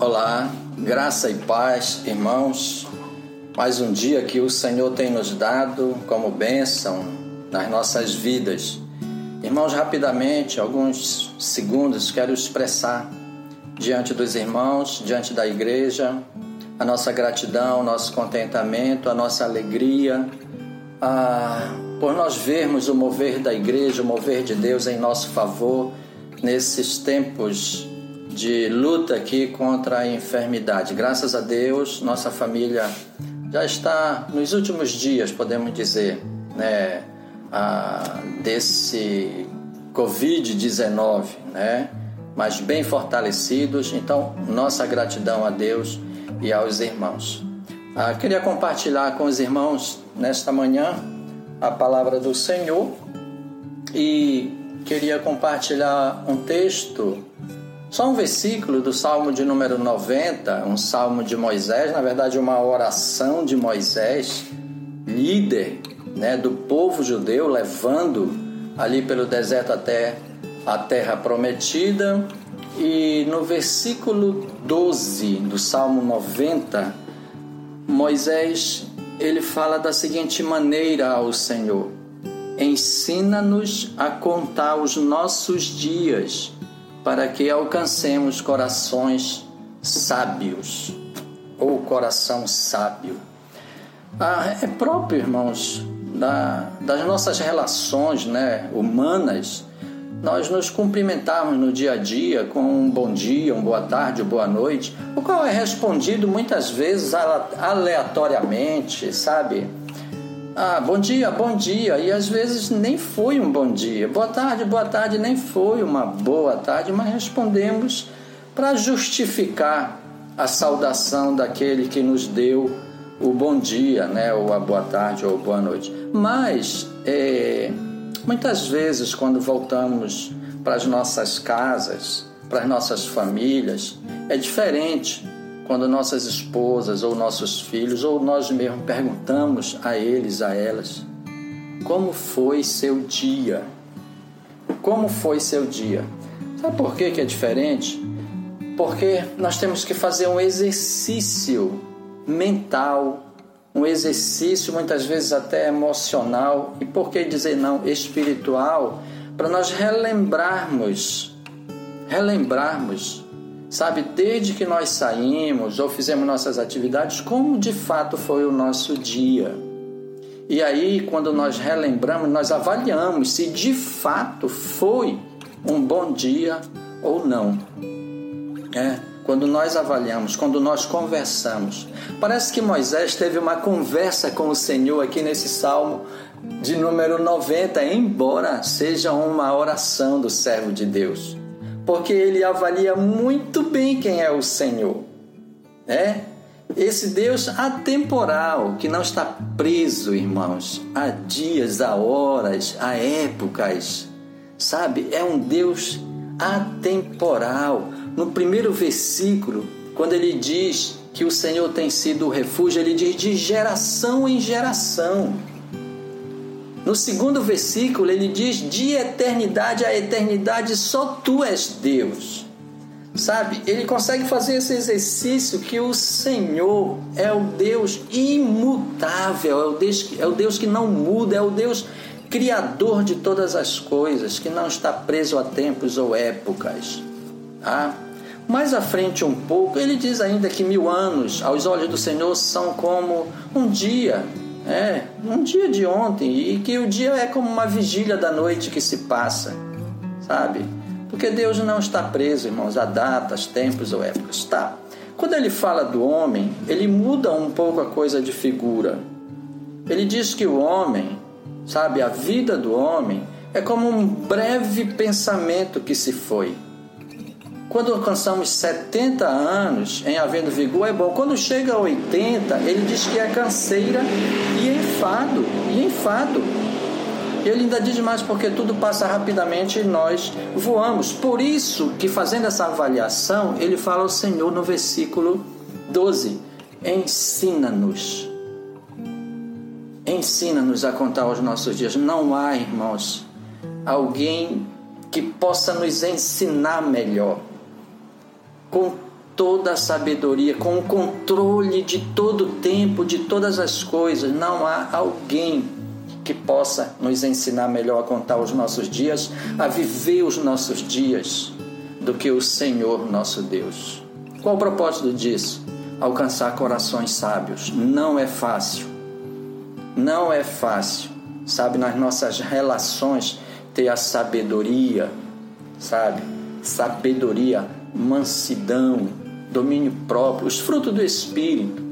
Olá, graça e paz, irmãos. Mais um dia que o Senhor tem nos dado como bênção nas nossas vidas. Irmãos, rapidamente, alguns segundos, quero expressar diante dos irmãos, diante da igreja, a nossa gratidão, nosso contentamento, a nossa alegria, a, por nós vermos o mover da igreja, o mover de Deus em nosso favor nesses tempos de luta aqui contra a enfermidade. Graças a Deus, nossa família já está nos últimos dias, podemos dizer, né, a, desse Covid-19, né, mas bem fortalecidos. Então, nossa gratidão a Deus e aos irmãos. Ah, queria compartilhar com os irmãos nesta manhã a palavra do Senhor e queria compartilhar um texto só um versículo do Salmo de número 90, um salmo de Moisés, na verdade, uma oração de Moisés, líder né, do povo judeu, levando ali pelo deserto até a terra prometida. E no versículo 12 do Salmo 90, Moisés ele fala da seguinte maneira ao Senhor: Ensina-nos a contar os nossos dias para que alcancemos corações sábios ou coração sábio. Ah, é próprio, irmãos, da, das nossas relações né, humanas, nós nos cumprimentarmos no dia a dia com um bom dia, uma boa tarde, uma boa noite, o qual é respondido muitas vezes aleatoriamente, sabe? Ah, bom dia, bom dia. E às vezes nem foi um bom dia. Boa tarde, boa tarde, nem foi uma boa tarde, mas respondemos para justificar a saudação daquele que nos deu o bom dia, né? ou a boa tarde, ou boa noite. Mas, é, muitas vezes, quando voltamos para as nossas casas, para as nossas famílias, é diferente quando nossas esposas ou nossos filhos ou nós mesmos perguntamos a eles, a elas, como foi seu dia? Como foi seu dia? Sabe por que, que é diferente? Porque nós temos que fazer um exercício mental, um exercício muitas vezes até emocional e por que dizer não espiritual, para nós relembrarmos, relembrarmos Sabe, desde que nós saímos ou fizemos nossas atividades, como de fato foi o nosso dia. E aí, quando nós relembramos, nós avaliamos se de fato foi um bom dia ou não. É, quando nós avaliamos, quando nós conversamos. Parece que Moisés teve uma conversa com o Senhor aqui nesse salmo de número 90, embora seja uma oração do servo de Deus porque ele avalia muito bem quem é o Senhor. Né? Esse Deus atemporal, que não está preso, irmãos, a dias, a horas, a épocas, sabe? É um Deus atemporal. No primeiro versículo, quando ele diz que o Senhor tem sido o refúgio, ele diz de geração em geração. No segundo versículo, ele diz: de eternidade a eternidade, só tu és Deus. Sabe, ele consegue fazer esse exercício que o Senhor é o Deus imutável, é o Deus, é o Deus que não muda, é o Deus criador de todas as coisas, que não está preso a tempos ou épocas. Ah, mais à frente um pouco, ele diz ainda que mil anos aos olhos do Senhor são como um dia, é, um dia de ontem e que o dia é como uma vigília da noite que se passa, sabe? Porque Deus não está preso, irmãos, a datas, tempos ou épocas. Está. Quando ele fala do homem, ele muda um pouco a coisa de figura. Ele diz que o homem, sabe, a vida do homem é como um breve pensamento que se foi. Quando alcançamos 70 anos em havendo vigor é bom. Quando chega a 80, ele diz que é canseira e enfado, e enfado. Ele ainda diz mais porque tudo passa rapidamente e nós voamos. Por isso que fazendo essa avaliação, ele fala ao Senhor no versículo 12: Ensina-nos. Ensina-nos a contar os nossos dias. Não há, irmãos, alguém que possa nos ensinar melhor com toda a sabedoria, com o controle de todo o tempo, de todas as coisas. Não há alguém que possa nos ensinar melhor a contar os nossos dias, a viver os nossos dias, do que o Senhor nosso Deus. Qual o propósito disso? Alcançar corações sábios. Não é fácil. Não é fácil. Sabe, nas nossas relações, ter a sabedoria, sabe? Sabedoria, mansidão, domínio próprio, os frutos do Espírito,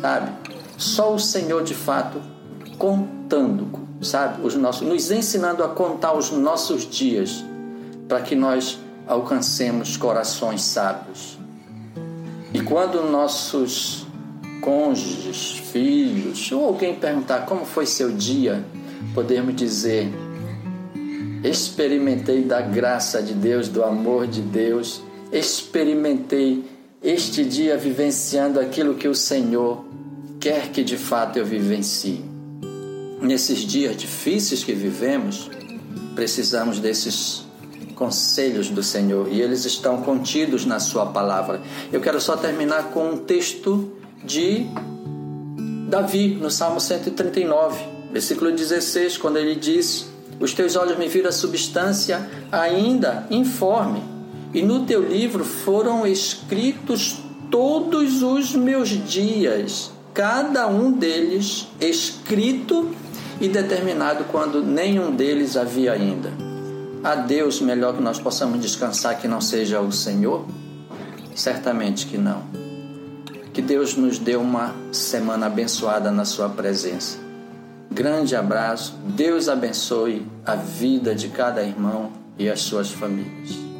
sabe? Só o Senhor de fato contando, sabe? Os nossos, nos ensinando a contar os nossos dias para que nós alcancemos corações sábios. E quando nossos cônjuges, filhos, ou alguém perguntar como foi seu dia, podemos dizer: experimentei da graça de Deus, do amor de Deus, experimentei este dia vivenciando aquilo que o Senhor quer que de fato eu vivencie. Nesses dias difíceis que vivemos, precisamos desses conselhos do Senhor e eles estão contidos na Sua palavra. Eu quero só terminar com um texto de Davi, no Salmo 139, versículo 16, quando ele diz: Os teus olhos me viram a substância ainda informe, e no teu livro foram escritos todos os meus dias, cada um deles escrito e determinado quando nenhum deles havia ainda. A Deus melhor que nós possamos descansar que não seja o Senhor? Certamente que não. Que Deus nos dê uma semana abençoada na Sua presença. Grande abraço, Deus abençoe a vida de cada irmão e as suas famílias.